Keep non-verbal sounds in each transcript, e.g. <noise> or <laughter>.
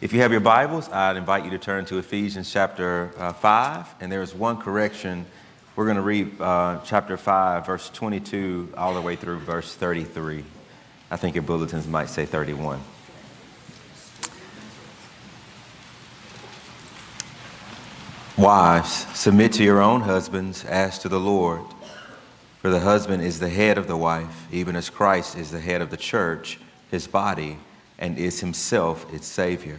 If you have your Bibles, I'd invite you to turn to Ephesians chapter uh, 5, and there is one correction. We're going to read uh, chapter 5, verse 22, all the way through verse 33. I think your bulletins might say 31. Wives, submit to your own husbands as to the Lord. For the husband is the head of the wife, even as Christ is the head of the church, his body, and is himself its Savior.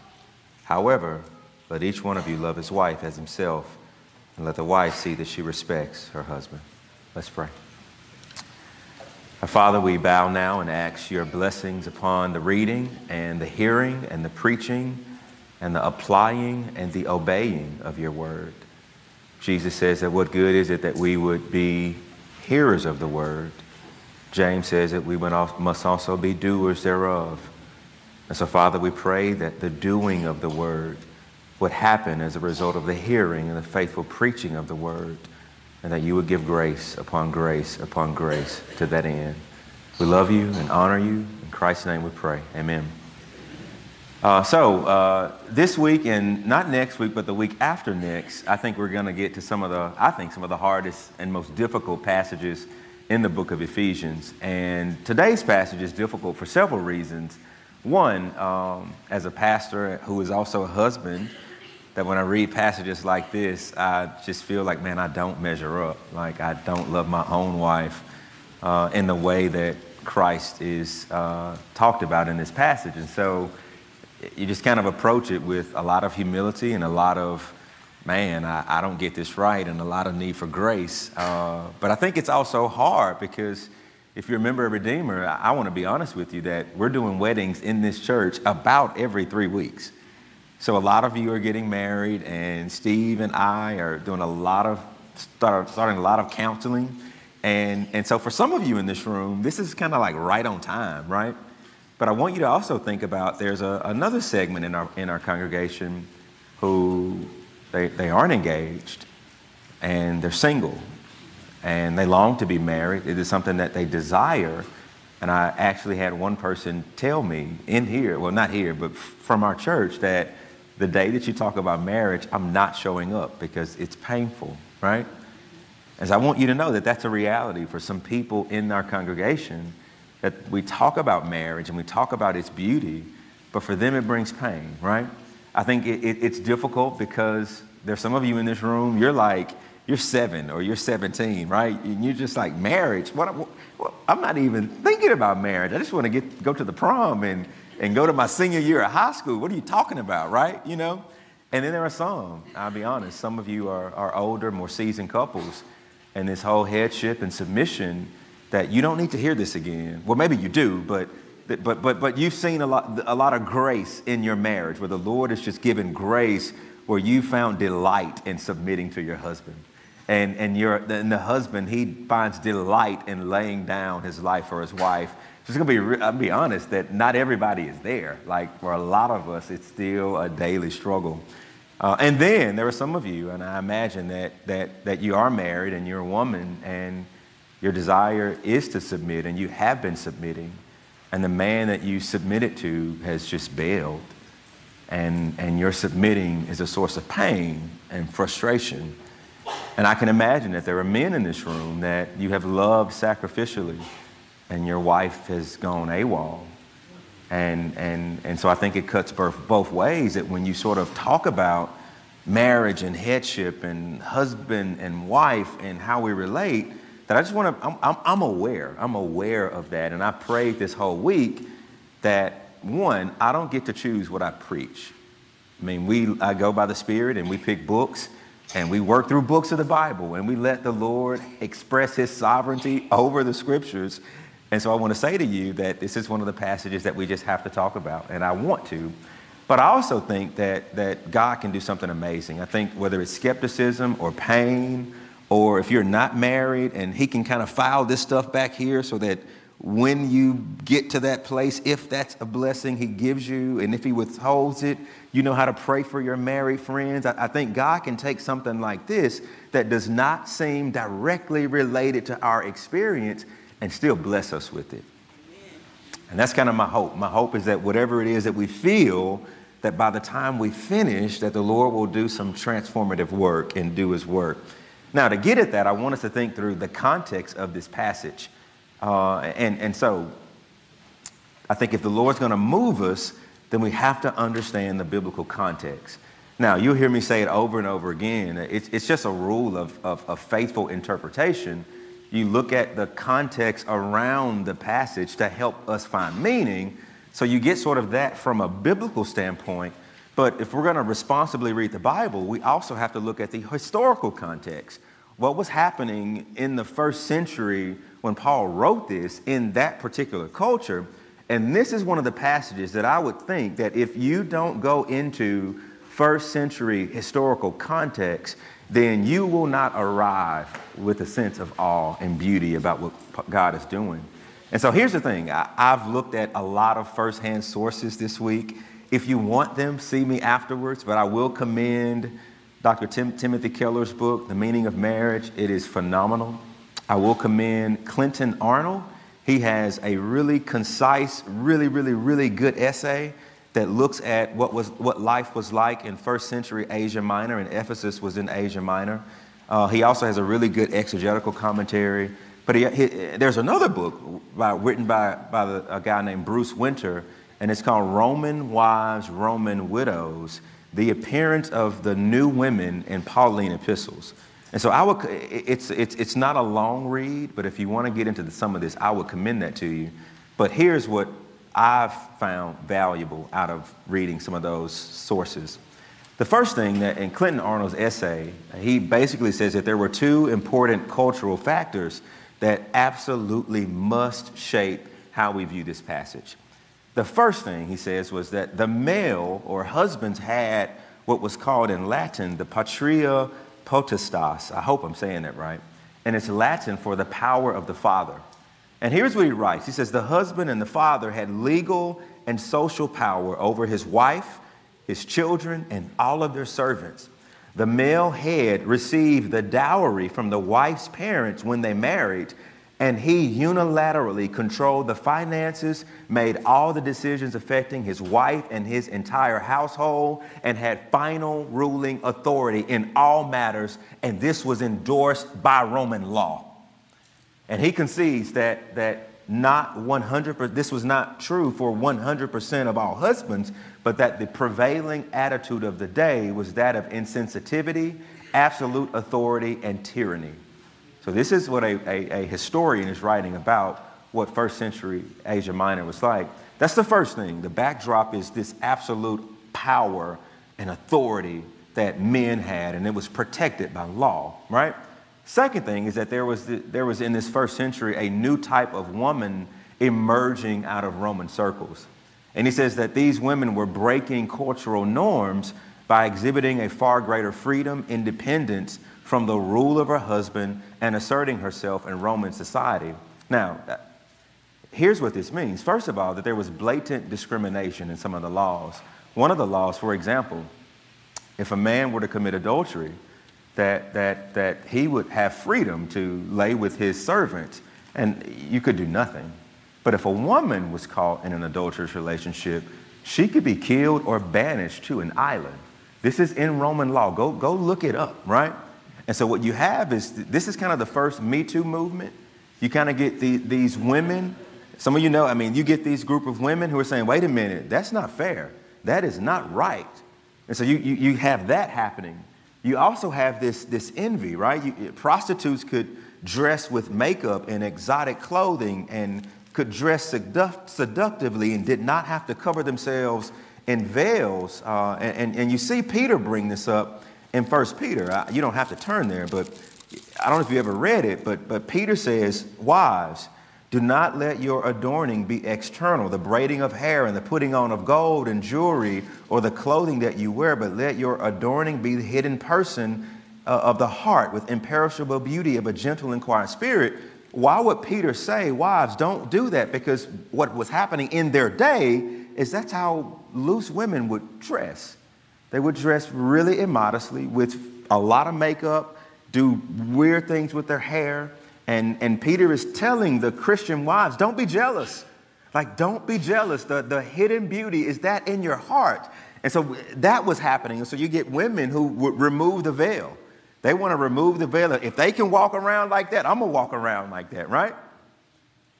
However, let each one of you love his wife as himself, and let the wife see that she respects her husband. Let's pray. Our Father, we bow now and ask your blessings upon the reading and the hearing and the preaching and the applying and the obeying of your word. Jesus says that what good is it that we would be hearers of the word? James says that we must also be doers thereof. And so, Father, we pray that the doing of the word would happen as a result of the hearing and the faithful preaching of the word and that you would give grace upon grace upon grace to that end. We love you and honor you. In Christ's name we pray. Amen. Uh, so, uh, this week and not next week, but the week after next, I think we're going to get to some of the, I think, some of the hardest and most difficult passages in the book of Ephesians. And today's passage is difficult for several reasons. One, um, as a pastor who is also a husband, that when I read passages like this, I just feel like, man, I don't measure up. Like, I don't love my own wife uh, in the way that Christ is uh, talked about in this passage. And so you just kind of approach it with a lot of humility and a lot of, man, I, I don't get this right, and a lot of need for grace. Uh, but I think it's also hard because if you're a member of Redeemer, I, want to be honest with you that we're doing weddings in this church about every three weeks. So a lot of you are getting married, and Steve and I are doing a lot of start, starting a lot of counseling, and and so for some of you in this room, this is kind of like right on time, right? But I want you to also think about there's a, another segment in our in our congregation who they they aren't engaged, and they're single, and they long to be married. It is something that they desire. And I actually had one person tell me in here, well, not here, but from our church, that the day that you talk about marriage, I'm not showing up because it's painful, right? As I want you to know that that's a reality for some people in our congregation that we talk about marriage and we talk about its beauty, but for them it brings pain, right? I think it, it, it's difficult because there's some of you in this room, you're like, you're seven or you're 17, right? And you're just like, marriage? What, what, I'm not even thinking about marriage. I just want to get, go to the prom and, and go to my senior year of high school. What are you talking about, right? You know? And then there are some, I'll be honest, some of you are, are older, more seasoned couples, and this whole headship and submission that you don't need to hear this again. Well, maybe you do, but but but but you've seen a lot a lot of grace in your marriage where the Lord has just given grace where you found delight in submitting to your husband. And and your and the husband he finds delight in laying down his life for his wife just gonna be, I'll be honest that not everybody is there. Like for a lot of us, it's still a daily struggle. Uh, and then there are some of you, and I imagine that, that, that you are married and you're a woman and your desire is to submit and you have been submitting, and the man that you submitted to has just bailed, and, and your submitting is a source of pain and frustration. And I can imagine that there are men in this room that you have loved sacrificially and your wife has gone AWOL And, and, and so I think it cuts both, both ways that when you sort of talk about marriage and headship and husband and wife and how we relate, that I just want to, I'm, I'm, I'm aware. I'm aware of that. And I prayed this whole week that, one, I don't get to choose what I preach. I mean, we, I go by the Spirit and we pick books and we work through books of the Bible and we let the Lord express his sovereignty over the scriptures. And so I want to say to you that this is one of the passages that we just have to talk about, and I want to. But I also think that, that God can do something amazing. I think whether it's skepticism or pain, or if you're not married and He can kind of file this stuff back here so that when you get to that place, if that's a blessing He gives you, and if He withholds it, you know how to pray for your married friends. I, I, think God can take something like this that does not seem directly related to our experience and still bless us with it. And that's kind of my hope. My hope is that whatever it is that we feel, that by the time we finish, that the Lord will do some transformative work and do His work. Now, to get at that, I want us to think through the context of this passage. Uh, and, and so I think if the Lord's going to move us, then we have to understand the biblical context. Now, you'll hear me say it over and over again. It's, it's just a rule of, of, of faithful interpretation. You look at the context around the passage to help us find meaning. So you get sort of that from a biblical standpoint. But if we're going to responsibly read the Bible, we also have to look at the historical context. What was happening in the first century when Paul wrote this in that particular culture. And this is one of the passages that I would think that if you don't go into first century historical context, then you will not arrive with a sense of awe and beauty about what God is doing. And so here's the thing I, have looked at a lot of firsthand sources this week. If you want them, see me afterwards, but I will commend Dr. Tim, Timothy Keller's book, The Meaning of Marriage. It is phenomenal. I will commend Clinton Arnold. He has a really concise, really, really, really good essay that looks at what, was, what life was like in first century Asia Minor, and Ephesus was in Asia Minor. Uh, he also has a really good exegetical commentary. But he, he, there's another book by, written by, by the, a guy named Bruce Winter, and it's called Roman Wives, Roman Widows The Appearance of the New Women in Pauline Epistles. And so I would, it's, it's, it's not a long read, but if you want to get into the, some of this, I would commend that to you. But here's what I've found valuable out of reading some of those sources. The first thing that in Clinton Arnold's essay, he basically says that there were two important cultural factors that absolutely must shape how we view this passage. The first thing he says was that the male or husbands had what was called in Latin the patria potestas. I hope I'm saying that right. And it's Latin for the power of the father. And here's what he writes He says, The husband and the father had legal and social power over his wife, his children, and all of their servants. The male head received the dowry from the wife's parents when they married, and he unilaterally controlled the finances, made all the decisions affecting his wife and his entire household, and had final ruling authority in all matters. And this was endorsed by Roman law. And he concedes that, that not 100%, this was not true for 100% of all husbands, but that the prevailing attitude of the day was that of insensitivity, absolute authority, and tyranny. So, this is what a, a, a, historian is writing about what first century Asia Minor was like. That's the first thing. The backdrop is this absolute power and authority that men had, and it was protected by law, right? Second thing is that there was, the, there was in this first century a new type of woman emerging out of Roman circles. And he says that these women were breaking cultural norms by exhibiting a far greater freedom, independence from the rule of her husband, and asserting herself in Roman society. Now, here's what this means. First of all, that there was blatant discrimination in some of the laws. One of the laws, for example, if a man were to commit adultery, that, that, that he would have freedom to lay with his servants, and you could do nothing. But if a woman was caught in an adulterous relationship, she could be killed or banished to an island. This is in Roman law. Go, go look it up, right? And so what you have is this is kind of the first Me Too movement. You kind of get the, these women some of you know, I mean, you get these group of women who are saying, wait a minute, that's not fair. That is not right. And so you, you, you have that happening. You also have this, this envy, right? You, prostitutes could dress with makeup and exotic clothing and could dress seduct- seductively and did not have to cover themselves in veils. Uh, and, and, and, you see Peter bring this up in First Peter. You don't have to turn there, but I don't know if you ever read it, but, but Peter says, Wives, do not let your adorning be external, the braiding of hair and the putting on of gold and jewelry or the clothing that you wear, but let your adorning be the hidden person uh, of the heart with imperishable beauty of a gentle and quiet spirit. Why would Peter say, Wives, don't do that? Because what was happening in their day is that's how loose women would dress. They would dress really immodestly with a lot of makeup, do weird things with their hair and, and Peter is telling the Christian wives, don't be jealous. Like, don't be jealous. The, the hidden beauty is that in your heart. And so that was happening. And so you get women who would remove the veil. They want to remove the veil. If they can walk around like that, I'm going to walk around like that, right?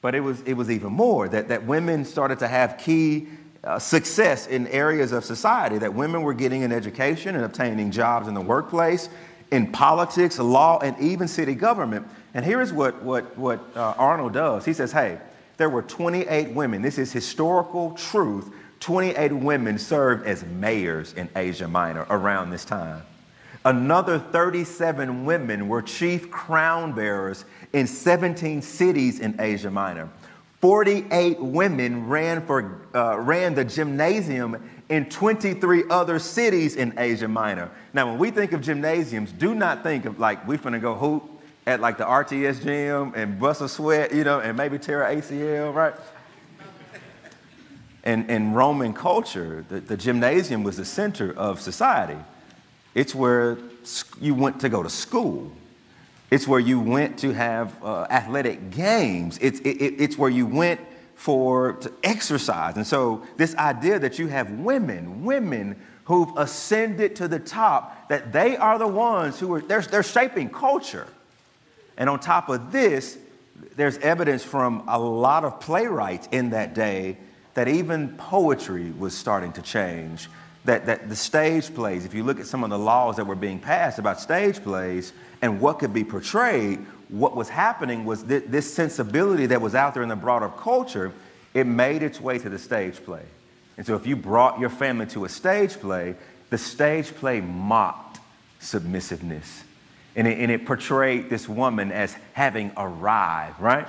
But it was, it was even more that, that women started to have key uh, success in areas of society, that women were getting an education and obtaining jobs in the workplace, in politics, law, and even city government. And here is what, what, what uh, Arnold does. He says, hey, there were 28 women. This is historical truth. 28 women served as mayors in Asia Minor around this time. Another 37 women were chief crown bearers in 17 cities in Asia Minor. 48 women ran, for, uh, ran the gymnasium in 23 other cities in Asia Minor. Now, when we think of gymnasiums, do not think of like we're going to go hoop at like the RTS gym and bust a sweat, you know, and maybe tear an ACL, right? And in Roman culture, the, the gymnasium was the center of society. It's where you went to go to school. It's where you went to have uh, athletic games. It's, it, it's where you went for to exercise. And so this idea that you have women, women who've ascended to the top, that they are the ones who are they're, they're shaping culture. And on top of this, there's evidence from a lot of playwrights in that day that even poetry was starting to change. That, that the stage plays, if you look at some of the laws that were being passed about stage plays and what could be portrayed, what was happening was th- this sensibility that was out there in the broader culture, it made its way to the stage play. And so if you brought your family to a stage play, the stage play mocked submissiveness. And it, and it portrayed this woman as having arrived, right?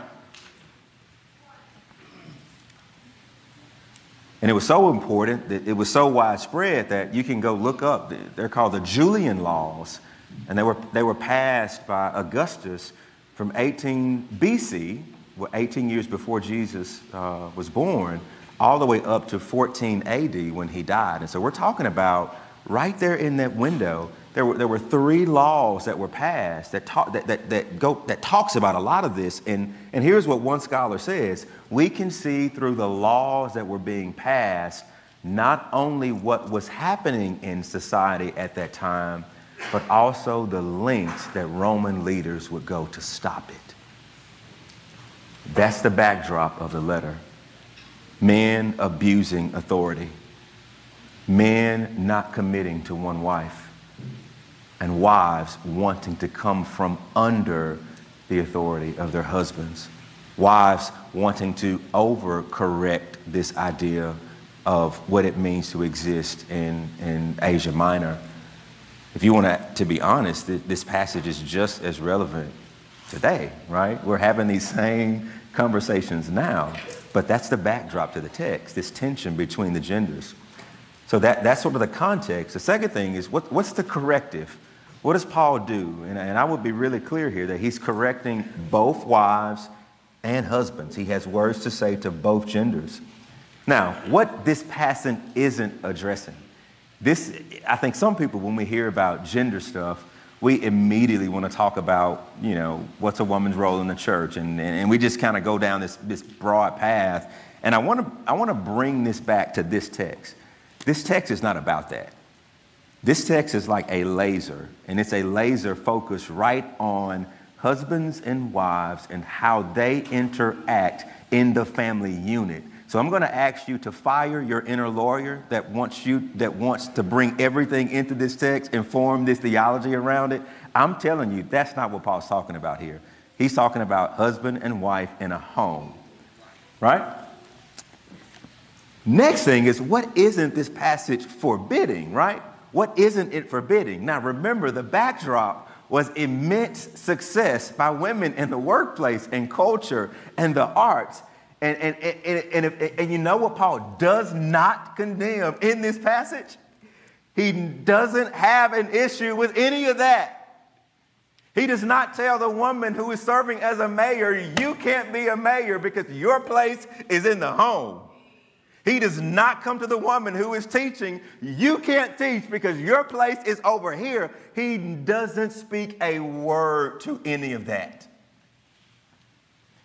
And it was so important that it was so widespread that you can go look up. They're called the Julian laws, and they were, they were passed by Augustus from 18 BC, well, 18 years before Jesus uh, was born, all the way up to 14 AD when he died. And so we're talking about right there in that window, there were, there were three laws that were passed that, talk, that, that, that, go, that talks about a lot of this. And, and here's what one scholar says we can see through the laws that were being passed not only what was happening in society at that time, but also the lengths that Roman leaders would go to stop it. That's the backdrop of the letter. Men abusing authority, men not committing to one wife, and wives wanting to come from under the authority of their husbands. Wives wanting to overcorrect this idea of what it means to exist in, in Asia Minor if you want to, to be honest, this passage is just as relevant today, right? We're having these same conversations now, but that's the backdrop to the text, this tension between the genders. So that, that's sort of the context. The second thing is what, what's the corrective? What does Paul do? And, and I would be really clear here that he's correcting both wives and husbands. He has words to say to both genders. Now, what this passage isn't addressing this, I think some people, when we hear about gender stuff, we immediately want to talk about, you know, what's a woman's role in the church. And, and, and we just kind of go down this, this broad path. And I want, to, I want to bring this back to this text. This text is not about that. This text is like a laser, and it's a laser focused right on husbands and wives and how they interact in the family unit. So I'm going to ask you to fire your inner lawyer that wants you that wants to bring everything into this text and form this theology around it. I'm telling you, that's not what Paul's talking about here. He's talking about husband and wife in a home. Right? Next thing is what isn't this passage forbidding, right? What isn't it forbidding? Now remember, the backdrop was immense success by women in the workplace and culture and the arts. And, and, and, and, and you know what Paul does not condemn in this passage? He doesn't have an issue with any of that. He does not tell the woman who is serving as a mayor, you can't be a mayor because your place is in the home. He does not come to the woman who is teaching, you can't teach because your place is over here. He doesn't speak a word to any of that.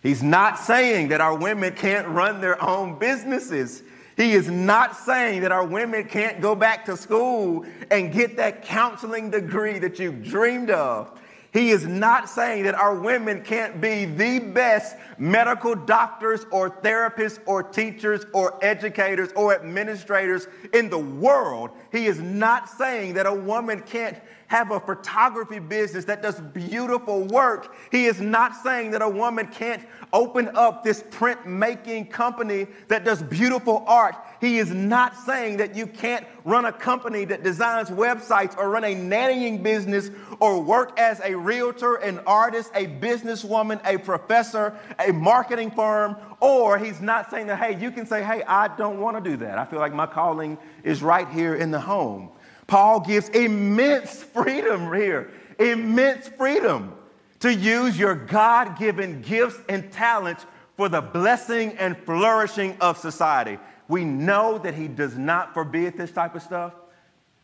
He's not saying that our women can't run their own businesses. He is not saying that our women can't go back to school and get that counseling degree that you've dreamed of. He is not saying that our women can't be the best medical doctors or therapists or teachers or educators or administrators in the world. He is not saying that a woman can't have a photography business that does beautiful work. He is not saying that a woman can't open up this printmaking company that does beautiful art. He is not saying that you can't run a company that designs websites or run a nannying business or work as a realtor, an artist, a businesswoman, a professor, a marketing firm. Or he's not saying that, hey, you can say, hey, I don't want to do that. I feel like my calling is right here in the home. Paul gives immense freedom here, immense freedom to use your God given gifts and talents for the blessing and flourishing of society. We know that he does not forbid this type of stuff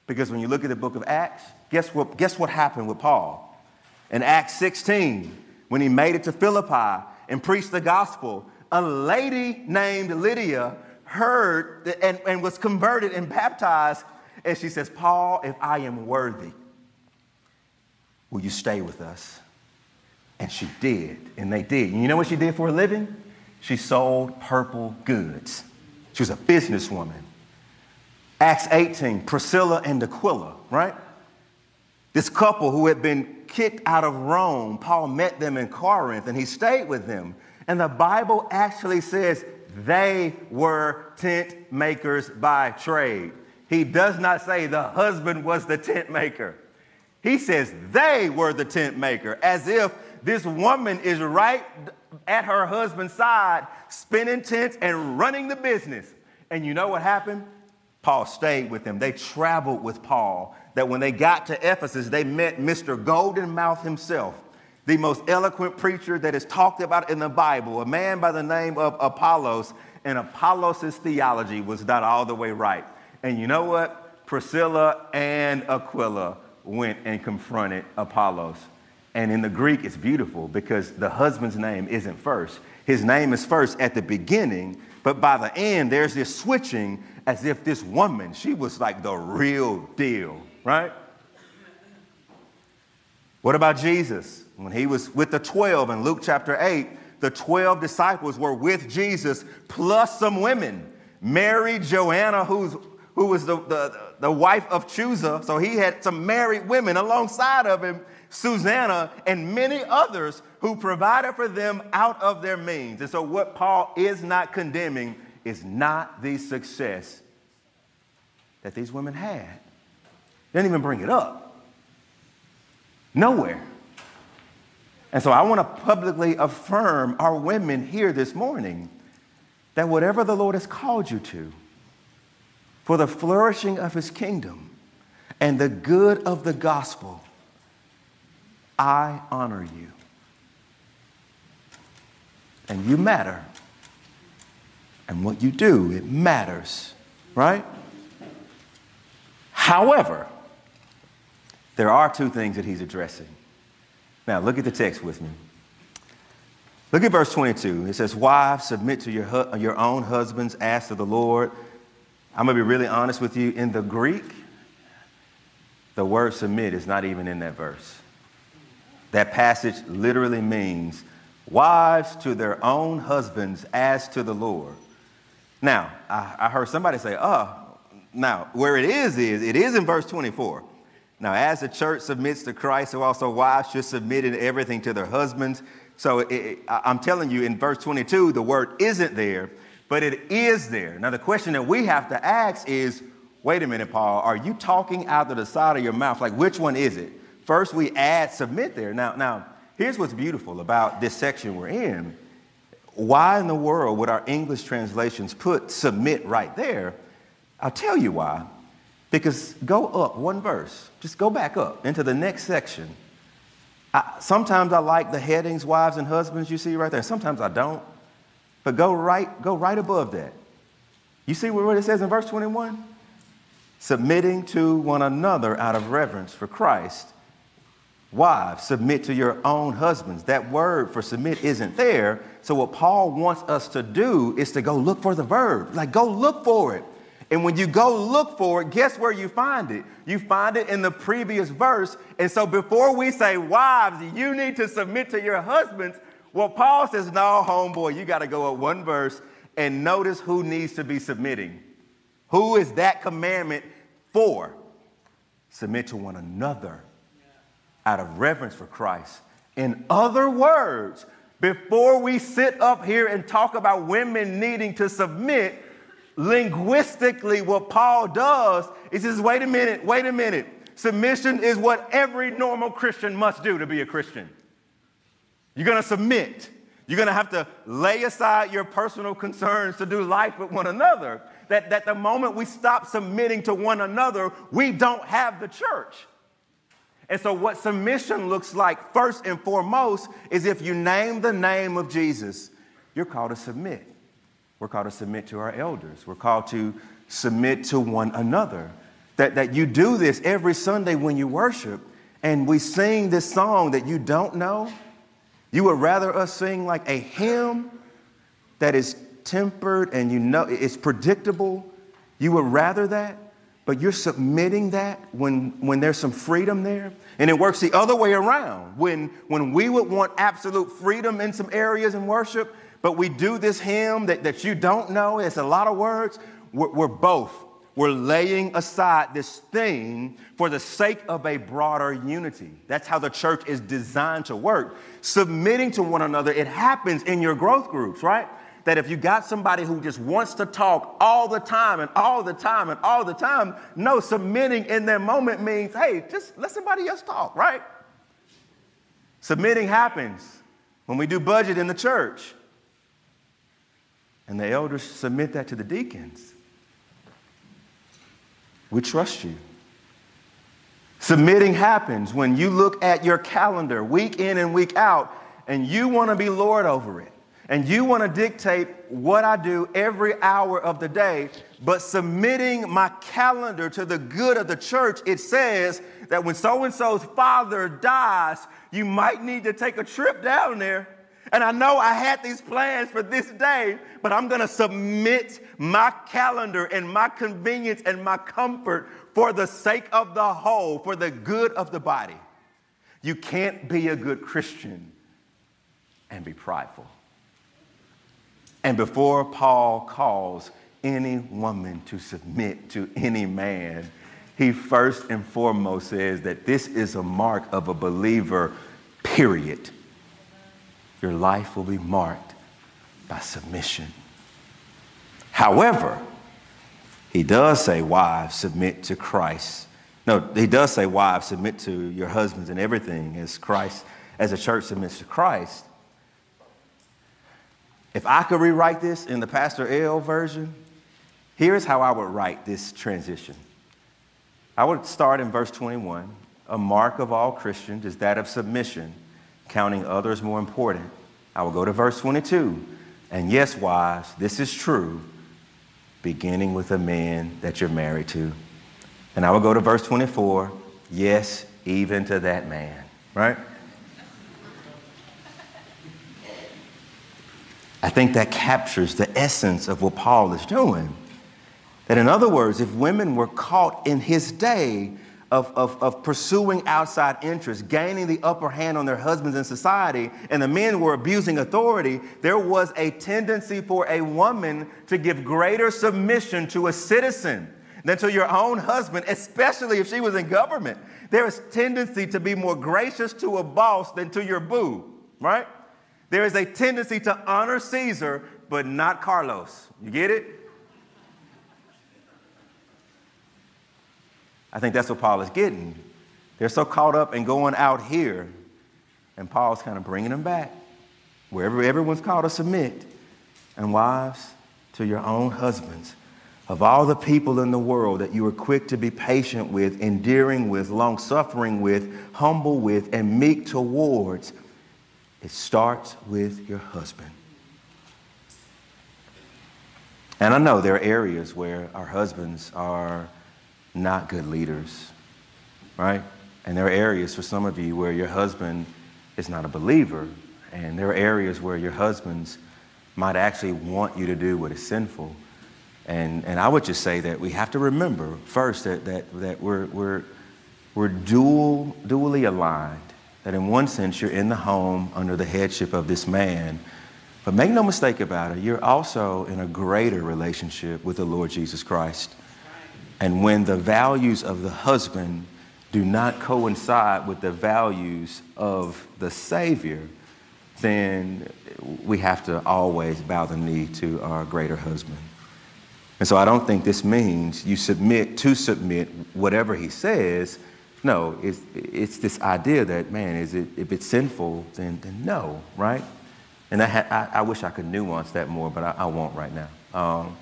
because when you look at the book of Acts, guess what, guess what happened with Paul? In Acts 16, when he made it to Philippi and preached the gospel, a lady named Lydia heard and, and was converted and baptized and she says, Paul, if I am worthy, will you stay with us? And she did, and they did. And you know what she did for a living? She sold purple goods. She was a businesswoman. Acts 18, Priscilla and Aquila, right? This couple who had been kicked out of Rome, Paul met them in Corinth and he stayed with them. And the Bible actually says they were tent makers by trade. He does not say the husband was the tent maker. He says they were the tent maker, as if this woman is right at her husband's side, spinning tents and running the business. And you know what happened? Paul stayed with them. They traveled with Paul. That when they got to Ephesus, they met Mr. Golden Mouth himself, the most eloquent preacher that is talked about in the Bible, a man by the name of Apollos. And Apollos' theology was not all the way right. And you know what? Priscilla and Aquila went and confronted Apollos. And in the Greek, it's beautiful because the husband's name isn't first. His name is first at the beginning, but by the end, there's this switching as if this woman, she was like the real deal, right? What about Jesus? When he was with the 12 in Luke chapter 8, the 12 disciples were with Jesus plus some women. Mary, Joanna, who's who was the, the, the wife of Chuza. So he had some married women alongside of him, Susanna, and many others who provided for them out of their means. And so, what Paul is not condemning is not the success that these women had. Didn't even bring it up. Nowhere. And so I want to publicly affirm our women here this morning that whatever the Lord has called you to, for the flourishing of his kingdom and the good of the gospel, I honor you. And you matter. And what you do, it matters, right? However, there are two things that he's addressing. Now, look at the text with me. Look at verse 22. It says, Wives, submit to your, your own husbands, as to the Lord. I'm going to be really honest with you. In the Greek, the word submit is not even in that verse. That passage literally means wives to their own husbands as to the Lord. Now, I, I heard somebody say, oh, now, where it is, is it is in verse 24. Now, as the church submits to Christ, so also wives should submit in everything to their husbands. So it, I'm telling you, in verse 22, the word isn't there, but it is there. Now, the question that we have to ask is wait a minute, Paul, are you talking out of the side of your mouth? Like, which one is it? First, we add submit there. Now, now, here's what's beautiful about this section we're in. Why in the world would our English translations put submit right there? I'll tell you why. Because go up one verse, just go back up into the next section. I, sometimes I like the headings, wives and husbands, you see right there. Sometimes I don't. But go right, go right above that. You see what it says in verse 21? Submitting to one another out of reverence for Christ. Wives, submit to your own husbands. That word for submit isn't there. So, what Paul wants us to do is to go look for the verb. Like, go look for it. And when you go look for it, guess where you find it? You find it in the previous verse. And so, before we say, wives, you need to submit to your husbands, well, Paul says, no, homeboy, you got to go up one verse and notice who needs to be submitting. Who is that commandment for? Submit to one another out of reverence for Christ. In other words, before we sit up here and talk about women needing to submit, linguistically, what Paul does is says, wait a minute, wait a minute. Submission is what every normal Christian must do to be a Christian. You're going to submit. You're going to have to lay aside your personal concerns to do life with one another. That, that the moment we stop submitting to one another, we don't have the church. And so, what submission looks like, first and foremost, is if you name the name of Jesus, you're called to submit. We're called to submit to our elders. We're called to submit to one another. That, that you do this every Sunday when you worship, and we sing this song that you don't know. You would rather us sing like a hymn that is tempered and you know it's predictable. You would rather that? but you're submitting that when, when there's some freedom there. And it works the other way around. When, when we would want absolute freedom in some areas in worship, but we do this hymn that, that you don't know, it's a lot of words, we're, we're both. We're laying aside this thing for the sake of a broader unity. That's how the church is designed to work. Submitting to one another, it happens in your growth groups, right? that if you got somebody who just wants to talk all the time and all the time and all the time, no, submitting in that moment means, hey, just let somebody else talk, right? Submitting happens when we do budget in the church. And the elders submit that to the deacons. We trust you. Submitting happens when you look at your calendar week in and week out and you want to be Lord over it and you want to dictate what I do every hour of the day, but submitting my calendar to the good of the church, it says that when so and so's father dies, you might need to take a trip down there. And I know I had these plans for this day, but I'm going to submit my calendar and my convenience and my comfort for the sake of the whole, for the good of the body. You can't be a good Christian and be prideful. And before Paul calls any woman to submit to any man, he first and foremost says that this is a mark of a believer, period. Your life will be marked by submission. However, he does say, wives, submit to Christ. No, he does say, wives, submit to your husbands and everything as Christ, as the church submits to Christ. If I could rewrite this in the Pastor L version, here's how I would write this transition. I would start in verse 21. A mark of all Christians is that of submission, counting others more important. I will go to verse 22. And yes, wives, this is true, beginning with a man that you're married to. And I will go to verse 24. Yes, even to that man, right? I think that captures the essence of what Paul is doing. That, in other words, if women were caught in his day of, of, of pursuing outside interests, gaining the upper hand on their husbands in society, and the men were abusing authority, there was a tendency for a woman to give greater submission to a citizen than to your own husband, especially if she was in government. There is tendency to be more gracious to a boss than to your boo, right? There is a tendency to honor Caesar, but not Carlos. You get it? I think that's what Paul is getting. They're so caught up in going out here, and Paul's kind of bringing them back, wherever everyone's called to submit. And wives, to your own husbands. Of all the people in the world that you are quick to be patient with, endearing with, long suffering with, humble with, and meek towards, it starts with your husband. And I know there are areas where our husbands are not good leaders, right? And there are areas for some of you where your husband is not a believer. And there are areas where your husbands might actually want you to do what is sinful. And, and I would just say that we have to remember first that, that, that we're, we're, we're dual, dually aligned. That in one sense, you're in the home under the headship of this man. But make no mistake about it, you're also in a greater relationship with the Lord Jesus Christ. And when the values of the husband do not coincide with the values of the Savior, then we have to always bow the knee to our greater husband. And so I don't think this means you submit to submit whatever he says. No, it's, it's this idea that, man, is it, if it's sinful, then, then no, right? And I, ha- I, I wish I could nuance that more, but I, I won't right now. Um,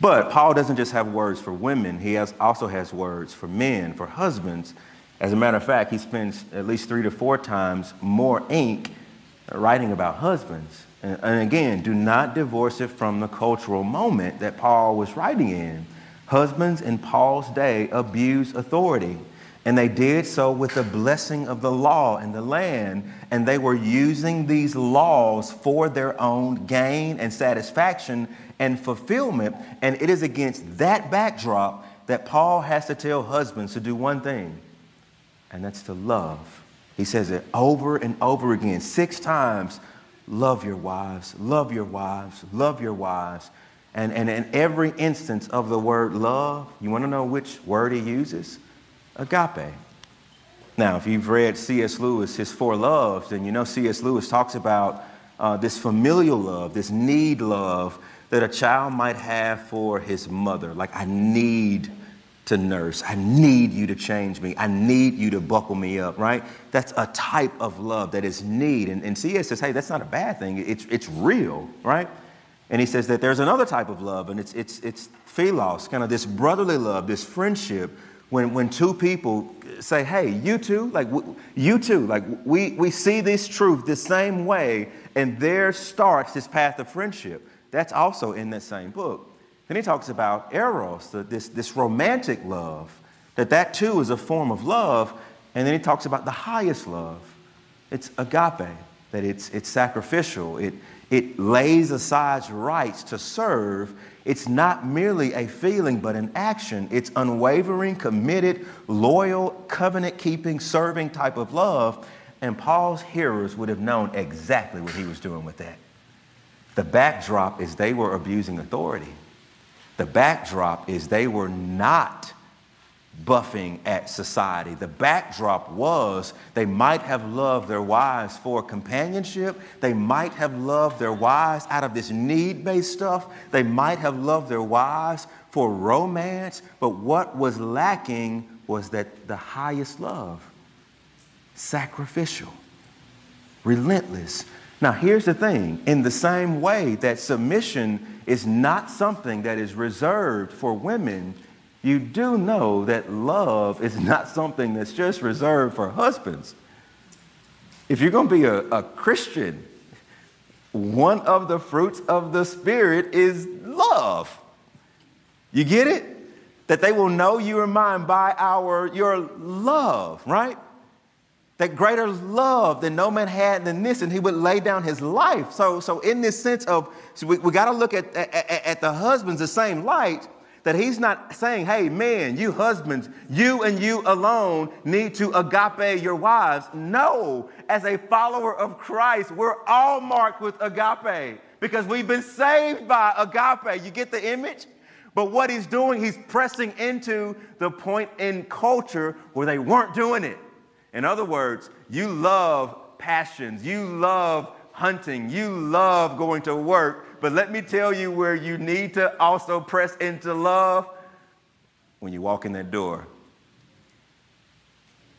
but Paul doesn't just have words for women, he has, also has words for men, for husbands. As a matter of fact, he spends at least three to four times more ink writing about husbands. And, and again, do not divorce it from the cultural moment that Paul was writing in. Husbands in Paul's day abused authority. And they did so with the blessing of the law and the land. And they were using these laws for their own gain and satisfaction and fulfillment. And it is against that backdrop that Paul has to tell husbands to do one thing, and that's to love. He says it over and over again, six times love your wives, love your wives, love your wives. And, and in every instance of the word love, you want to know which word he uses? Agape. Now, if you've read C.S. Lewis, his four loves, then you know C.S. Lewis talks about uh, this familial love, this need love that a child might have for his mother. Like, I need to nurse. I need you to change me. I need you to buckle me up, right? That's a type of love that is need. And, and C.S. says, hey, that's not a bad thing. It's, it's real, right? And he says that there's another type of love, and it's, it's, it's philos, kind of this brotherly love, this friendship, when, when two people say, hey, you too, like you too, like we, we see this truth the same way, and there starts this path of friendship. That's also in that same book. Then he talks about eros, the, this, this romantic love, that that too is a form of love. And then he talks about the highest love. It's agape, that it's, it's sacrificial. It, it lays aside rights to serve. It's not merely a feeling, but an action. It's unwavering, committed, loyal, covenant keeping, serving type of love. And Paul's hearers would have known exactly what he was doing with that. The backdrop is they were abusing authority. The backdrop is they were not buffing at society. The backdrop was they might have loved their wives for companionship. They might have loved their wives out of this need based stuff. They might have loved their wives for romance. But what was lacking was that the highest love sacrificial, relentless, now, here's the thing in the same way that submission is not something that is reserved for women, you do know that love is <laughs> not something that's just reserved for husbands. If you're going to be a, a Christian, one of the fruits of the Spirit is love. You get it? That they will know you are mine by our your love, right? That greater love than no man had than this, and he would lay down his life. So, so in this sense of, so we, we got to look at, at, at the husbands the same light, that he's not saying, hey, man, you husbands, you and you alone need to agape your wives. No, as a follower of Christ, we're all marked with agape because we've been saved by agape. You get the image? But what he's doing, he's pressing into the point in culture where they weren't doing it. In other words, you love passions, you love hunting, you love going to work, but let me tell you where you need to also press into love when you walk in that door.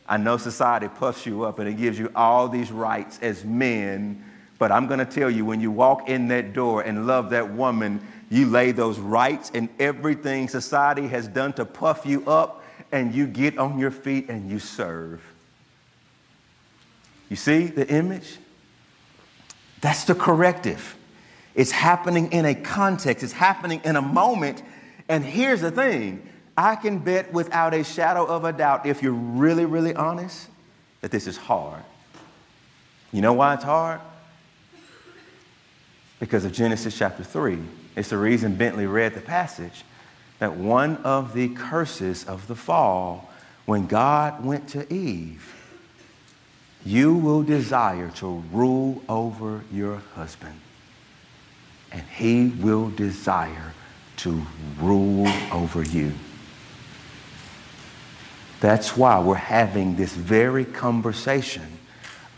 I know society puffs you up and it gives you all these rights as men, but I'm going to tell you when you walk in that door and love that woman, you lay those rights and everything society has done to puff you up, and you get on your feet and you serve. You see the image? That's the corrective. It's happening in a context, it's happening in a moment. And here's the thing I can bet without a shadow of a doubt, if you're really, really honest, that this is hard. You know why it's hard? Because of Genesis chapter 3. It's the reason Bentley read the passage that one of the curses of the fall, when God went to Eve, you will desire to rule over your husband and he will desire to rule over you. That's why we're having this very conversation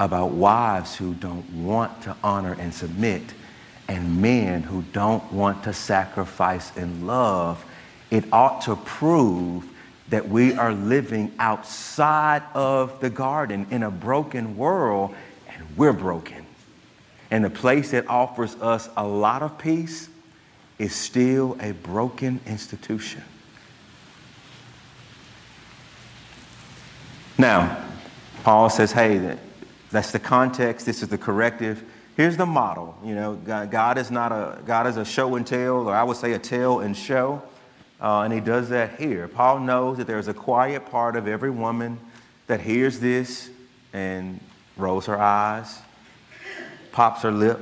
about wives who don't want to honor and submit and men who don't want to sacrifice in love. It ought to prove that we are living outside of the garden in a broken world and we're broken. And the place that offers us a lot of peace is still a broken institution. Now, Paul says, hey, that's the context, this is the corrective. Here's the model. You know, God is not a God is a show and tell, or I would say a tell and show. Uh, and he does that here. Paul knows that there's a quiet part of every woman that hears this and rolls her eyes pops her lip,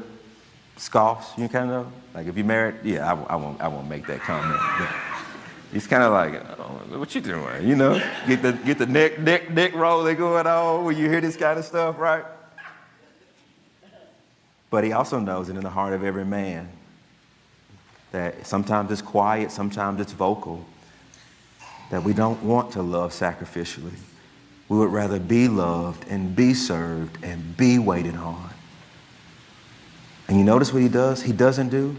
scoffs, you kind of? Like if you're married, yeah, I, I, won't, I won't make that comment. <laughs> He's kind of like, oh, what you doing? You know, get the, get the neck, neck, neck rolling going on when you hear this kind of stuff, right? But he also knows it in the heart of every man that sometimes it's quiet, sometimes it's vocal, that we don't want to love sacrificially. We would rather be loved and be served and be waited on. And you notice what he does? He doesn't do?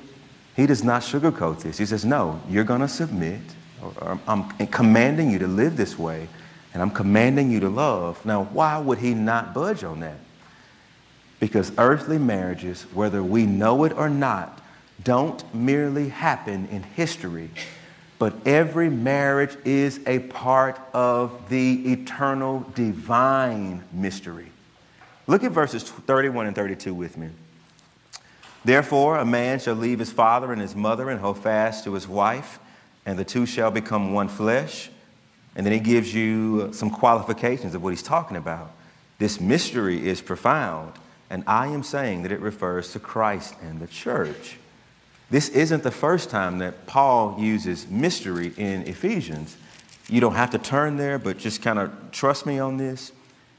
He does not sugarcoat this. He says, No, you're going to submit. I'm commanding you to live this way, and I'm commanding you to love. Now, why would he not budge on that? Because earthly marriages, whether we know it or not, don't merely happen in history, but every marriage is a part of the eternal divine mystery. Look at verses 31 and 32 with me. Therefore, a man shall leave his father and his mother and hold fast to his wife, and the two shall become one flesh. And then he gives you some qualifications of what he's talking about. This mystery is profound, and I am saying that it refers to Christ and the church. This isn't the first time that Paul uses mystery in Ephesians. You don't have to turn there, but just kind of trust me on this.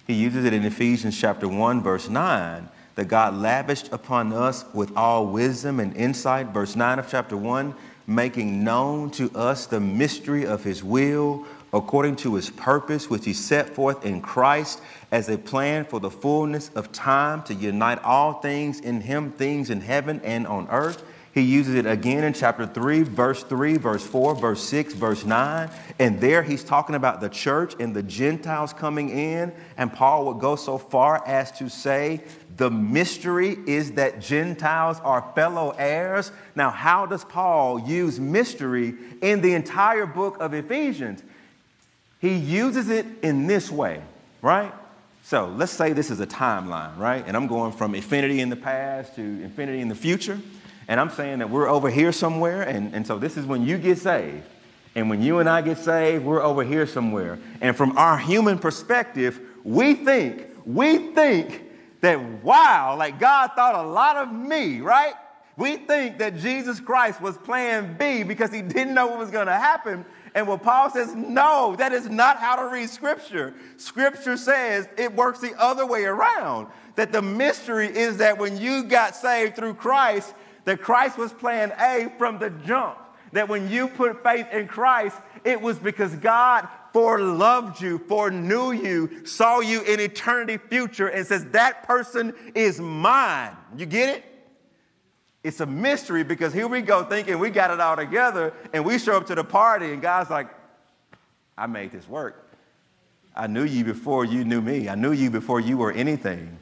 He uses it in Ephesians chapter 1, verse 9 that God lavished upon us with all wisdom and insight. Verse 9 of chapter 1 making known to us the mystery of his will according to his purpose, which he set forth in Christ as a plan for the fullness of time to unite all things in him, things in heaven and on earth he uses it again in chapter 3, verse 3, verse 4, verse 6, verse 9. And there he's talking about the church and the Gentiles coming in. And Paul would go so far as to say, the mystery is that Gentiles are fellow heirs. Now, how does Paul use mystery in the entire book of Ephesians? He uses it in this way, right? So let's say this is a timeline, right? And I'm going from infinity in the past to infinity in the future. And I'm saying that we're over here somewhere, and, and so this is when you get saved. And when you and I get saved, we're over here somewhere. And from our human perspective, we think, we think that, wow, like God thought a lot of me, right? We think that Jesus Christ was plan B because he didn't know what was going to happen. And what Paul says, no, that is not how to read Scripture. Scripture says it works the other way around. That the mystery is that when you got saved through Christ, that Christ was plan A from the jump. That when you put faith in Christ, it was because God foreloved you, foreknew you, saw you in eternity future, and says, That person is mine. You get it? It's a mystery because here we go thinking we got it all together, and we show up to the party, and God's like, I made this work. I knew you before you knew me. I knew you before you were anything.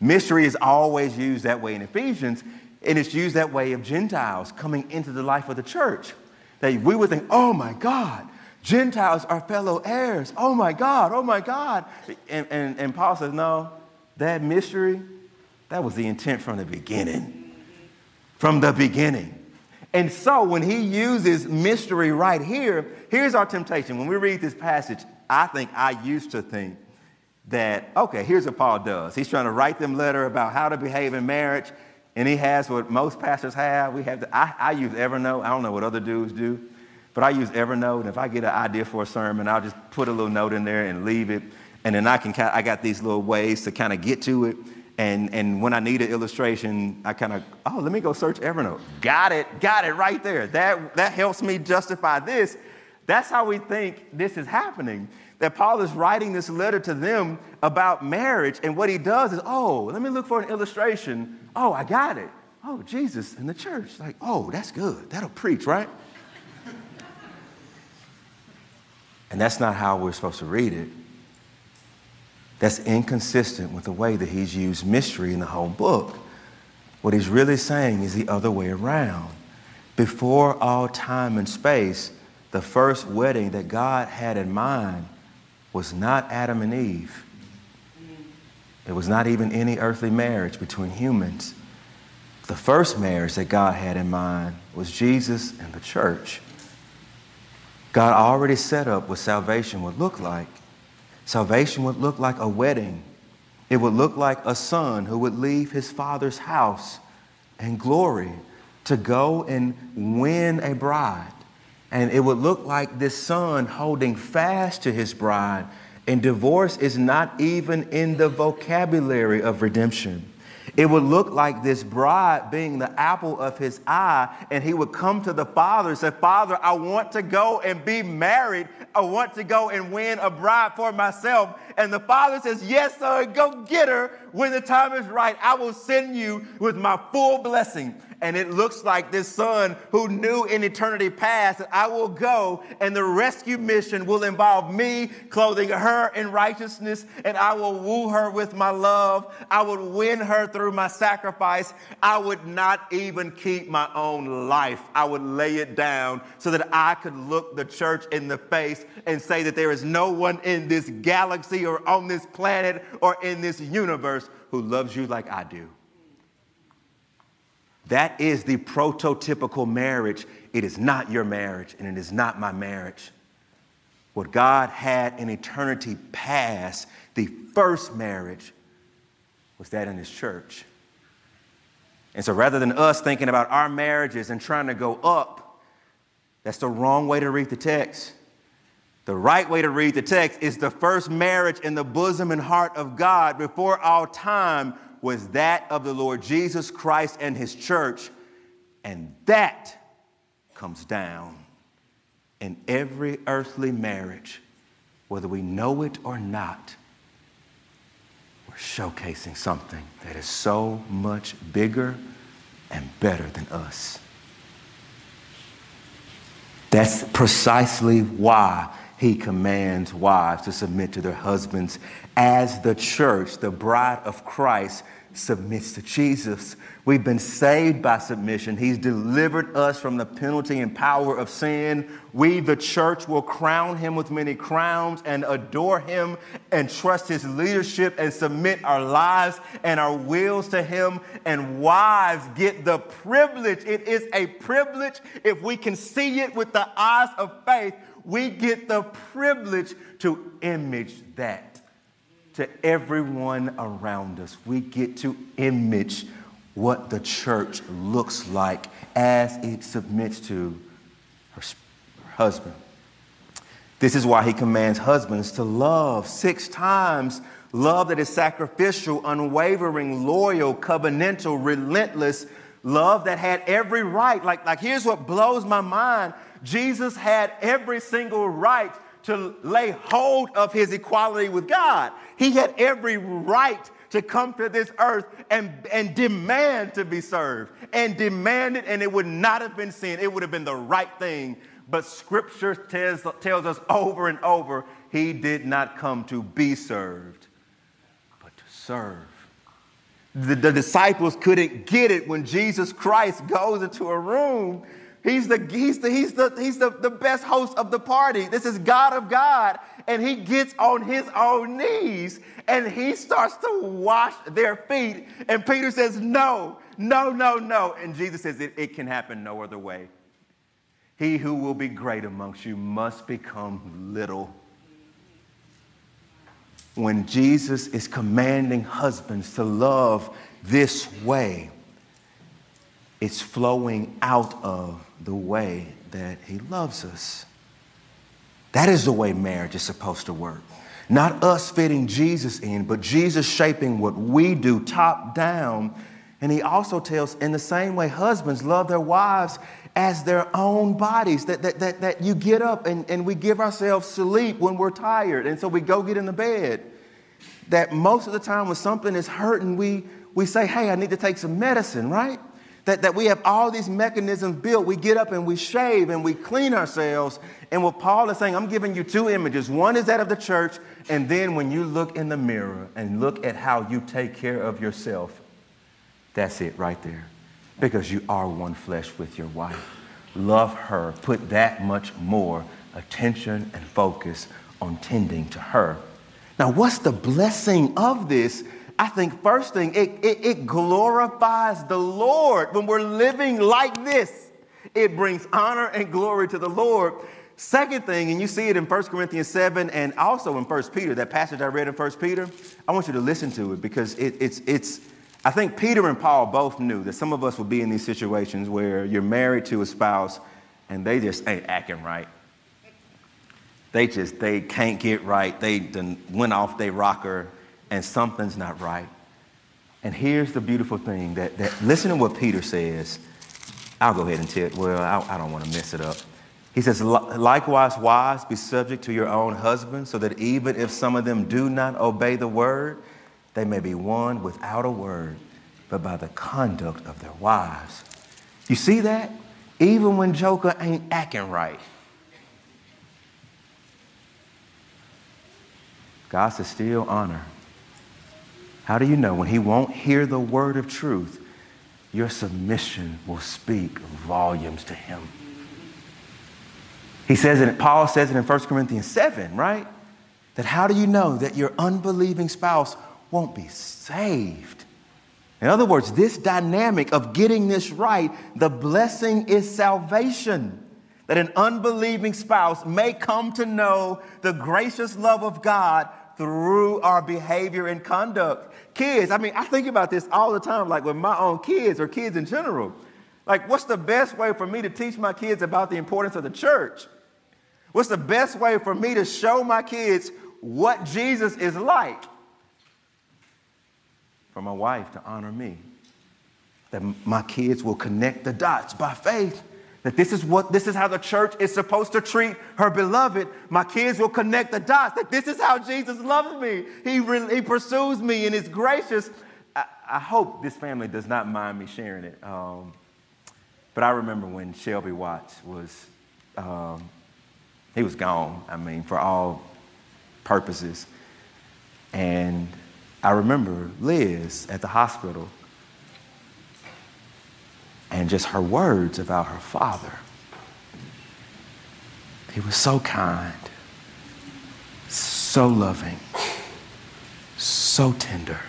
Mystery is always used that way in Ephesians, and it's used that way of Gentiles coming into the life of the church. That we would think, oh my God, Gentiles are fellow heirs. Oh my God, oh my God. And, and, and Paul says, no, that mystery, that was the intent from the beginning. From the beginning. And so when he uses mystery right here, here's our temptation. When we read this passage, I think I used to think that, okay, here's what Paul does. He's trying to write them letter about how to behave in marriage, and he has what most pastors have. We have to, I, I use Evernote. I don't know what other dudes do. But I use Evernote, and if I get an idea for a sermon, I'll just put a little note in there and leave it. And then I can, I got these little ways to kind of get to it. And, and when I need an illustration, I kind of, oh, let me go search Evernote. Got it, got it right there. That, that helps me justify this. That's how we think this is happening. That Paul is writing this letter to them about marriage, and what he does is, oh, let me look for an illustration. Oh, I got it. Oh, Jesus and the church. Like, oh, that's good. That'll preach, right? And that's not how we're supposed to read it. That's inconsistent with the way that he's used mystery in the whole book. What he's really saying is the other way around. Before all time and space, the first wedding that God had in mind was not Adam and Eve. It was not even any earthly marriage between humans. The first marriage that God had in mind was Jesus and the church. God already set up what salvation would look like. Salvation would look like a wedding. It would look like a son who would leave his father's house and glory to go and win a bride. And it would look like this son holding fast to his bride. And divorce is not even in the vocabulary of redemption. It would look like this bride being the apple of his eye, and he would come to the father and say, Father, I want to go and be married. I want to go and win a bride for myself. And the father says, Yes, son, go get her when the time is right. I will send you with my full blessing. And it looks like this son who knew in eternity past that I will go and the rescue mission will involve me clothing her in righteousness and I will woo her with my love. I would win her through my sacrifice. I would not even keep my own life. I would lay it down so that I could look the church in the face and say that there is no one in this galaxy or on this planet or in this universe who loves you like I do. That is the prototypical marriage. It is not your marriage, and it is not my marriage. What God had in eternity past, the first marriage, was that in His church. And so rather than us thinking about our marriages and trying to go up, that's the wrong way to read the text. The right way to read the text is the first marriage in the bosom and heart of God before all time was that of the Lord Jesus Christ and his church. And that comes down in every earthly marriage, whether we know it or not. We're showcasing something that is so much bigger and better than us. That's precisely why he commands wives to submit to their husbands as the church, the bride of Christ, submits to Jesus. We've been saved by submission. He's delivered us from the penalty and power of sin. We, the church, will crown him with many crowns and adore him and trust his leadership and submit our lives and our wills to him. And wives get the privilege. It is a privilege if we can see it with the eyes of faith. We get the privilege to image that to everyone around us. We get to image what the church looks like as it submits to her, her husband. This is why he commands husbands to love six times love that is sacrificial, unwavering, loyal, covenantal, relentless, love that had every right. Like, like here's what blows my mind Jesus had every single right to lay hold of his equality with God. He had every right to come to this earth and, and demand to be served and demand it, and it would not have been sin. It would have been the right thing. But scripture tells, tells us over and over he did not come to be served, but to serve. The, the disciples couldn't get it when Jesus Christ goes into a room He's the, he's the, he's the, he's the, the best host of the party. This is God of God. And he gets on his own knees and he starts to wash their feet. And Peter says, No, no, no, no. And Jesus says, It, it can happen no other way. He who will be great amongst you must become little. When Jesus is commanding husbands to love this way, it's flowing out of the way that He loves us. That is the way marriage is supposed to work. Not us fitting Jesus in, but Jesus shaping what we do top down. And he also tells, in the same way, husbands love their wives as their own bodies. That, that, that, that you get up and, and we give ourselves sleep when we're tired. And so we go get in the bed. That most of the time when something is hurting, we, we say, hey, I need to take some medicine, right? That, that we have all these mechanisms built. We get up and we shave and we clean ourselves. And what Paul is saying, I'm giving you two images. One is that of the church, and then when you look in the mirror and look at how you take care of yourself, that's it right there. Because you are one flesh with your wife. Love her. Put that much more attention and focus on tending to her. Now, what's the blessing of this? I think first thing, it, it, it, glorifies the Lord. When we're living like this, it brings honor and glory to the Lord. Second thing, and you see it in 1 Corinthians 7 and also in 1 Peter, that passage I read in 1 Peter, I want you to listen to it because it, it's, it's, I think Peter and Paul both knew that some of us will be in these situations where you're married to a spouse and they just ain't acting right. They just, they can't get right. They went off their rocker and something's not right. And here's the beautiful thing that, that listen to what Peter says. I'll go ahead and tell it. Well, I, I don't want to mess it up. He says, likewise, wives, be subject to your own husbands, so that even if some of them do not obey the word, they may be won without a word, but by the conduct of their wives. You see that? Even when Joker ain't acting right. God says, still honor how do you know? When he won't hear the word of truth, your submission will speak volumes to him. He says it, Paul says it in 1 Corinthians 7, right? That how do you know that your unbelieving spouse won't be saved? In other words, this dynamic of getting this right, the blessing is salvation. That an unbelieving spouse may come to know the gracious love of God through our behavior and conduct. Kids, I mean, I think about this all the time, like with my own kids or kids in general. Like, what's the best way for me to teach my kids about the importance of the church? What's the best way for me to show my kids what Jesus is like? For my wife to honor me. That my kids will connect the dots by faith that this is what this is how the church is supposed to treat her beloved. My kids will connect the dots that this is how jesus loves me. He, he pursues me and is gracious. I, I, hope this family does not mind me sharing it. Um, but i remember when shelby watts was um, he was gone i mean for all purposes. And i remember liz at the hospital and just her words about her father. He was so kind, so loving, so tender,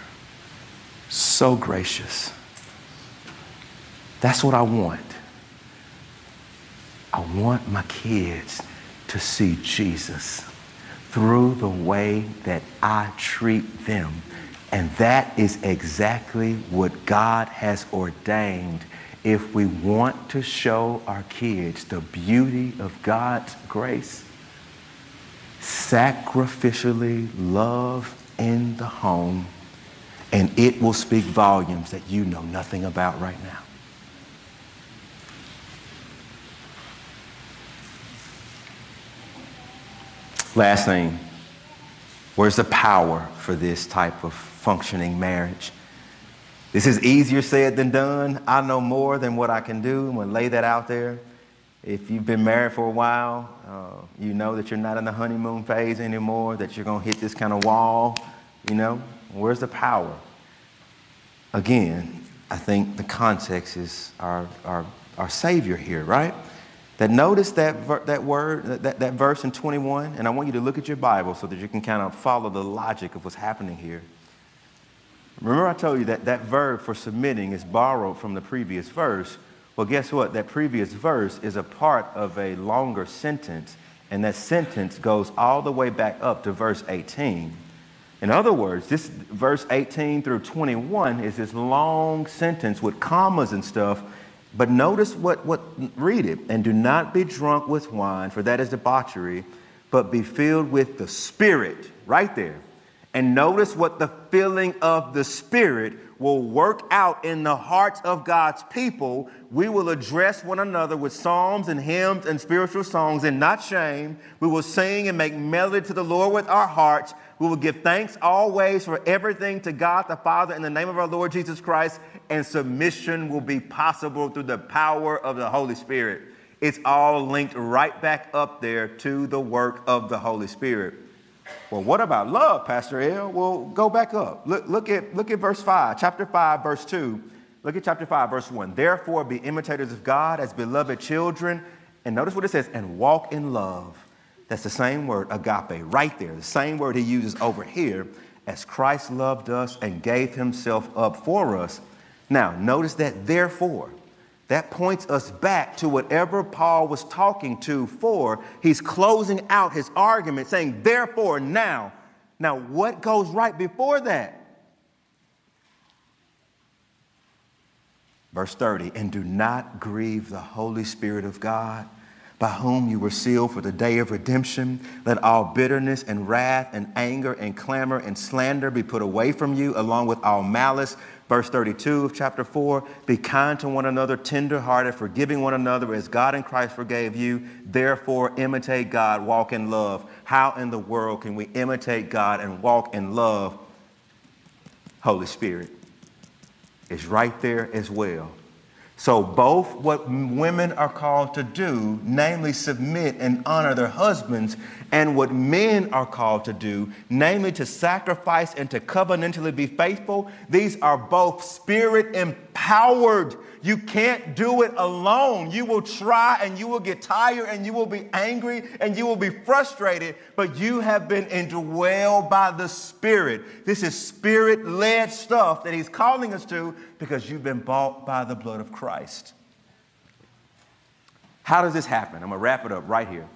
so gracious. That's what I want. I want my kids to see Jesus through the way that I treat them And that is exactly what God has ordained if we want to show our kids the beauty of God's grace. Sacrificially love in the home, and it will speak volumes that you know nothing about right now. Last thing, where's the power for this type of functioning marriage. This is easier said than done. I know more than what I can do. I'm going to lay that out there. If you've been married for a while, uh, you know that you're not in the honeymoon phase anymore, that you're going to hit this kind of wall. You know, where's the power? Again, I think the context is our, our, our Savior here, right? That notice that, that word, that, that verse in 21, and I want you to look at your Bible so that you can kind of follow the logic of what's happening here. Remember, I told you that that verb for submitting is borrowed from the previous verse. Well, guess what? That previous verse is a part of a longer sentence, and that sentence goes all the way back up to verse 18. In other words, this verse 18 through 21 is this long sentence with commas and stuff. But notice what, what read it. And do not be drunk with wine, for that is debauchery, but be filled with the Spirit. Right there. And notice what the filling of the Spirit will work out in the hearts of God's people. We will address one another with psalms and hymns and spiritual songs and not shame. We will sing and make melody to the Lord with our hearts. We will give thanks always for everything to God the Father in the name of our Lord Jesus Christ. And submission will be possible through the power of the Holy Spirit. It's all linked right back up there to the work of the Holy Spirit. Well, what about love, Pastor L? Well, go back up. Look, look, at, look at verse 5, chapter 5, verse 2. Look at chapter 5, verse 1. Therefore, be imitators of God as beloved children. And notice what it says, and walk in love. That's the same word, agape, right there. The same word he uses over here, as Christ loved us and gave himself up for us. Now, notice that therefore. That points us back to whatever Paul was talking to for. He's closing out his argument, saying, therefore, now. Now, what goes right before that? Verse 30, and do not grieve the Holy Spirit of God, by whom you were sealed for the day of redemption. Let all bitterness and wrath and anger and clamor and slander be put away from you, along with all malice. Verse 32 of chapter 4 Be kind to one another, tenderhearted, forgiving one another as God in Christ forgave you. Therefore, imitate God, walk in love. How in the world can we imitate God and walk in love? Holy Spirit is right there as well. So, both what women are called to do, namely submit and honor their husbands, and what men are called to do, namely to sacrifice and to covenantally be faithful, these are both spirit empowered. You can't do it alone. You will try and you will get tired and you will be angry and you will be frustrated, but you have been indwelled by the Spirit. This is spirit led stuff that He's calling us to because you've been bought by the blood of Christ. How does this happen? I'm going to wrap it up right here.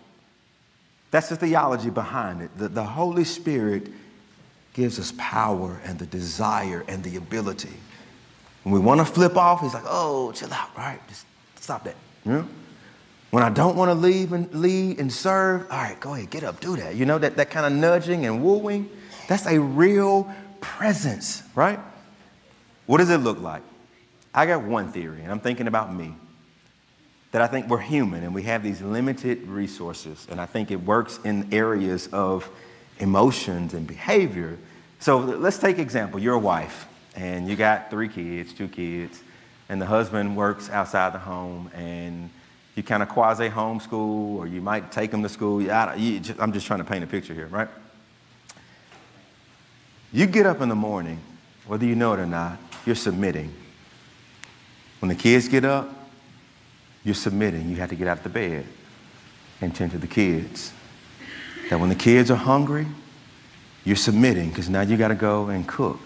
That's the theology behind it. The, the Holy Spirit gives us power and the desire and the ability. When we want to flip off, he's like, oh, chill out, right? Just stop that. You know? When I don't want to leave and lead and serve, all right, go ahead, get up, do that. You know, that, that kind of nudging and wooing, that's a real presence, right? What does it look like? I got one theory, and I'm thinking about me that I think we're human and we have these limited resources. And I think it works in areas of emotions and behavior. So let's take example. You're a wife and you got three kids, two kids, and the husband works outside the home and you kind of quasi homeschool or you might take them to school. I'm just trying to paint a picture here, right? You get up in the morning, whether you know it or not, you're submitting. When the kids get up, you're submitting. You have to get out of the bed and tend to the kids. That when the kids are hungry, you're submitting because now you got to go and cook.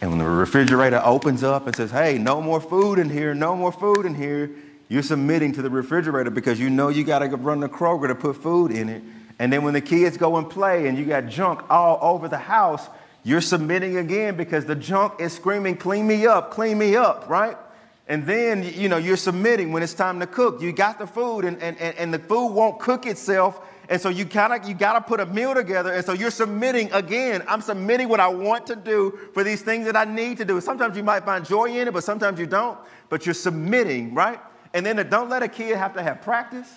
And when the refrigerator opens up and says, hey, no more food in here, no more food in here, you're submitting to the refrigerator because you know you got to run the Kroger to put food in it. And then when the kids go and play and you got junk all over the house, You're submitting again because the junk is screaming, clean me up, clean me up, right? And then, you know, you're submitting when it's time to cook. You got the food and, and, and the food won't cook itself. And so you gotta, you gotta put a meal together. And so you're submitting again. I'm submitting what I want to do for these things that I need to do. Sometimes you might find joy in it, but sometimes you don't. But you're submitting, right? And then don't let a kid have to have practice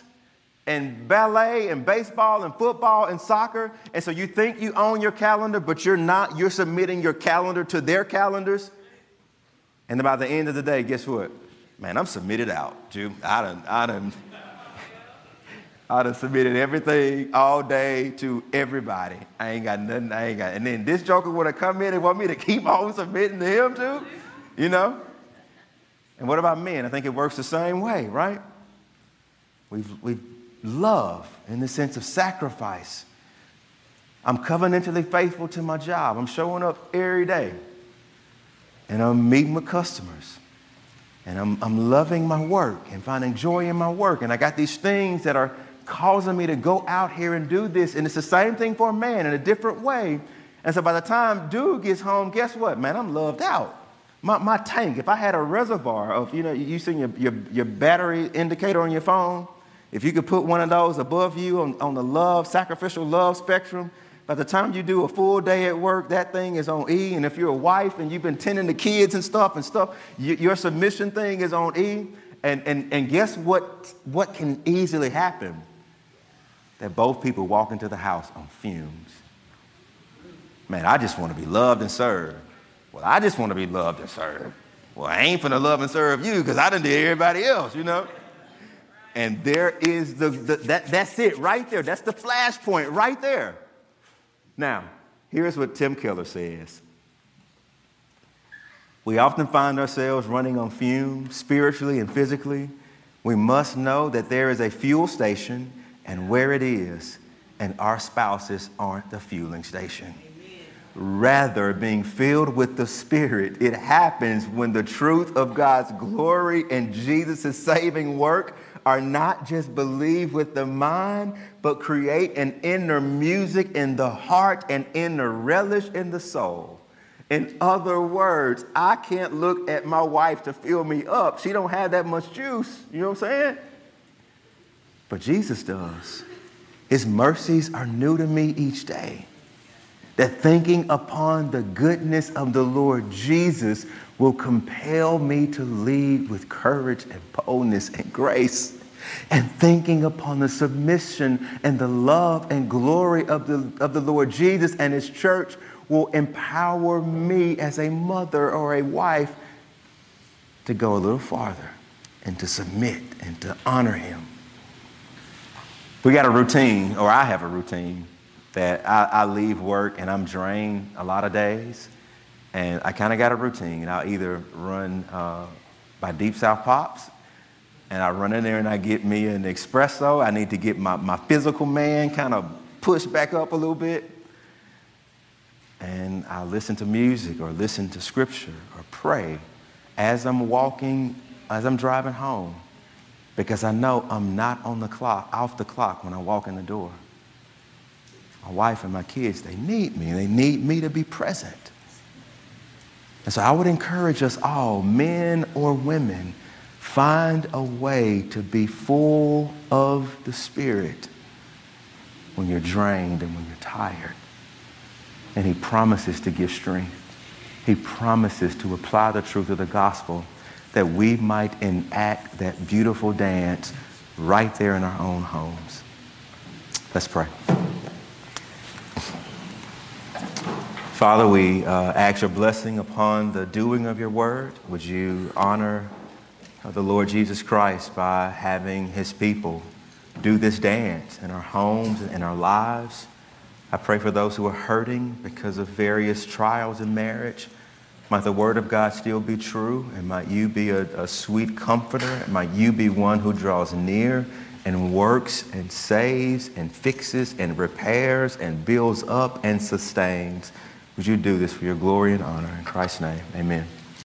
and ballet and baseball and football and soccer. And so you think you own your calendar, but you're not. You're submitting your calendar to their calendars. And by the end of the day, guess what? Man, I'm submitted out, Jew. I done, I done, I done submitted everything all day to everybody. I ain't got nothing, I ain't got. And then this joker would have come in and want me to keep <laughs> on submitting to him too, you know? And what about men? I think it works the same way, right? We've, we've love in the sense of sacrifice. I'm covenantally faithful to my job. I'm showing up every day and I'm meeting with customers and I'm, I'm loving my work and finding joy in my work. And I got these things that are causing me to go out here and do this. And it's the same thing for a man in a different way. And so by the time dude gets home, guess what, man? I'm loved out. My, my tank, if I had a reservoir of, you know, you seen your, your, your battery indicator on your phone, if you could put one of those above you on, on the love, sacrificial love spectrum, by the time you do a full day at work, that thing is on E. And if you're a wife and you've been tending the kids and stuff and stuff, you, your submission thing is on E. And, and, and guess what, what can easily happen? That both people walk into the house on fumes. Man, I just want to be loved and served. Well, I just want to be loved and served. Well, I ain't finna love and serve you because I done do everybody else, you know? And there is the, the, that, that's it right there. That's the flashpoint right there. Now, here's what Tim Keller says. We often find ourselves running on fumes, spiritually and physically. We must know that there is a fuel station and where it is, and our spouses aren't the fueling station. Rather, being filled with the Spirit, it happens when the truth of God's glory and Jesus' saving work are not just believed with the mind, but create an inner music in the heart and inner relish in the soul. In other words, I can't look at my wife to fill me up. She don't have that much juice. You know what I'm saying? But Jesus does. His mercies are new to me each day. That thinking upon the goodness of the Lord Jesus will compel me to lead with courage and boldness and grace. And thinking upon the submission and the love and glory of the, of the Lord Jesus and his church will empower me as a mother or a wife to go a little farther and to submit and to honor him. We got a routine, or I have a routine, that I, I leave work and I'm drained a lot of days. And I kind of got a routine. And I'll either run uh, by Deep South Pops, and I run in there and I get me an espresso. I need to get my, my physical man kind of pushed back up a little bit. And I listen to music or listen to scripture or pray as I'm walking, as I'm driving home, because I know I'm not on the clock, off the clock when I walk in the door. My wife and my kids, they need me. They need me to be present. And so I would encourage us all, men or women, find a way to be full of the Spirit when you're drained and when you're tired. And He promises to give strength. He promises to apply the truth of the gospel that we might enact that beautiful dance right there in our own homes. Let's pray. Father, we uh, ask your blessing upon the doing of your word. Would you honor uh, the Lord Jesus Christ by having his people do this dance in our homes and in our lives? I pray for those who are hurting because of various trials in marriage. Might the word of God still be true, and might you be a, a sweet comforter, and might you be one who draws near and works and saves and fixes and repairs and builds up and sustains. Would you do this for your glory and honor? In Christ's name, amen.